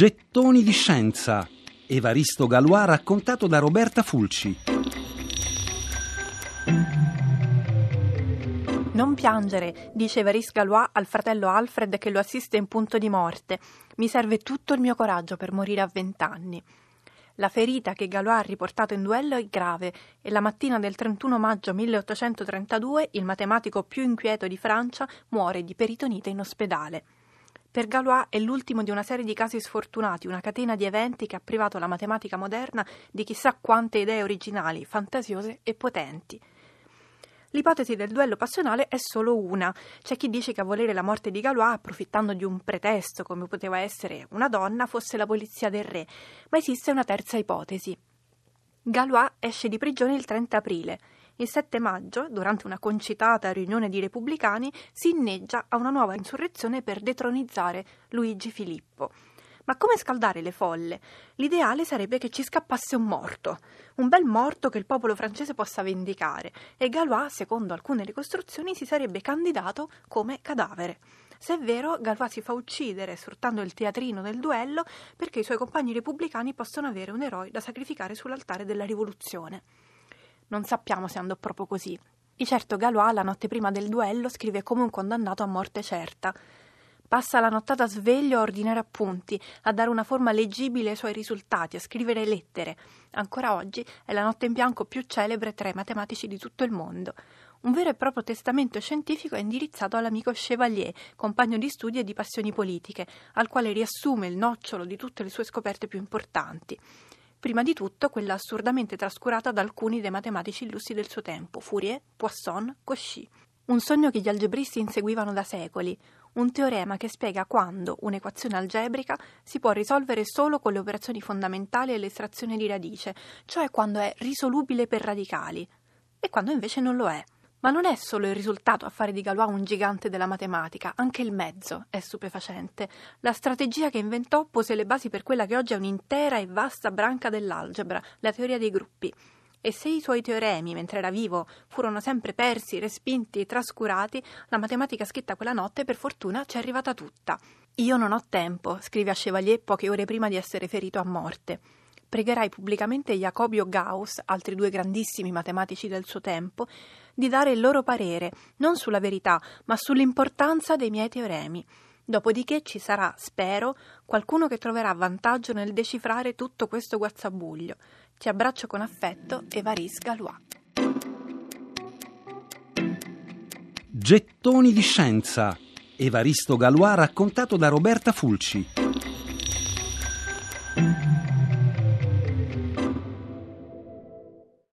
Gettoni di scienza. Evaristo Galois raccontato da Roberta Fulci. Non piangere, dice Evariste Galois al fratello Alfred che lo assiste in punto di morte. Mi serve tutto il mio coraggio per morire a vent'anni. La ferita che Galois ha riportato in duello è grave e la mattina del 31 maggio 1832 il matematico più inquieto di Francia muore di peritonite in ospedale. Per Galois è l'ultimo di una serie di casi sfortunati, una catena di eventi che ha privato la matematica moderna di chissà quante idee originali, fantasiose e potenti. L'ipotesi del duello passionale è solo una. C'è chi dice che a volere la morte di Galois, approfittando di un pretesto come poteva essere una donna, fosse la polizia del re, ma esiste una terza ipotesi. Galois esce di prigione il 30 aprile. Il 7 maggio, durante una concitata riunione di repubblicani, si inneggia a una nuova insurrezione per detronizzare Luigi Filippo. Ma come scaldare le folle? L'ideale sarebbe che ci scappasse un morto, un bel morto che il popolo francese possa vendicare, e Galois, secondo alcune ricostruzioni, si sarebbe candidato come cadavere. Se è vero, Galois si fa uccidere sfruttando il teatrino del duello perché i suoi compagni repubblicani possono avere un eroe da sacrificare sull'altare della rivoluzione. Non sappiamo se andò proprio così. Di certo Galois, la notte prima del duello, scrive come un condannato a morte certa. Passa la nottata sveglio a ordinare appunti, a dare una forma leggibile ai suoi risultati, a scrivere lettere. Ancora oggi è la notte in bianco più celebre tra i matematici di tutto il mondo. Un vero e proprio testamento scientifico è indirizzato all'amico Chevalier, compagno di studi e di passioni politiche, al quale riassume il nocciolo di tutte le sue scoperte più importanti. Prima di tutto quella assurdamente trascurata da alcuni dei matematici illustri del suo tempo, Fourier, Poisson, Cauchy. Un sogno che gli algebristi inseguivano da secoli, un teorema che spiega quando un'equazione algebrica si può risolvere solo con le operazioni fondamentali e l'estrazione di radice, cioè quando è risolubile per radicali, e quando invece non lo è. Ma non è solo il risultato a fare di Galois un gigante della matematica, anche il mezzo è stupefacente. La strategia che inventò pose le basi per quella che oggi è un'intera e vasta branca dell'algebra, la teoria dei gruppi. E se i suoi teoremi, mentre era vivo, furono sempre persi, respinti e trascurati, la matematica scritta quella notte per fortuna ci è arrivata tutta. Io non ho tempo, scrive a Chevalier poche ore prima di essere ferito a morte. Pregherai pubblicamente Jacobio Gauss, altri due grandissimi matematici del suo tempo, di dare il loro parere, non sulla verità, ma sull'importanza dei miei teoremi. Dopodiché ci sarà, spero, qualcuno che troverà vantaggio nel decifrare tutto questo guazzabuglio. Ti abbraccio con affetto, Evariste Galois. Gettoni di scienza. Evaristo Galois raccontato da Roberta Fulci.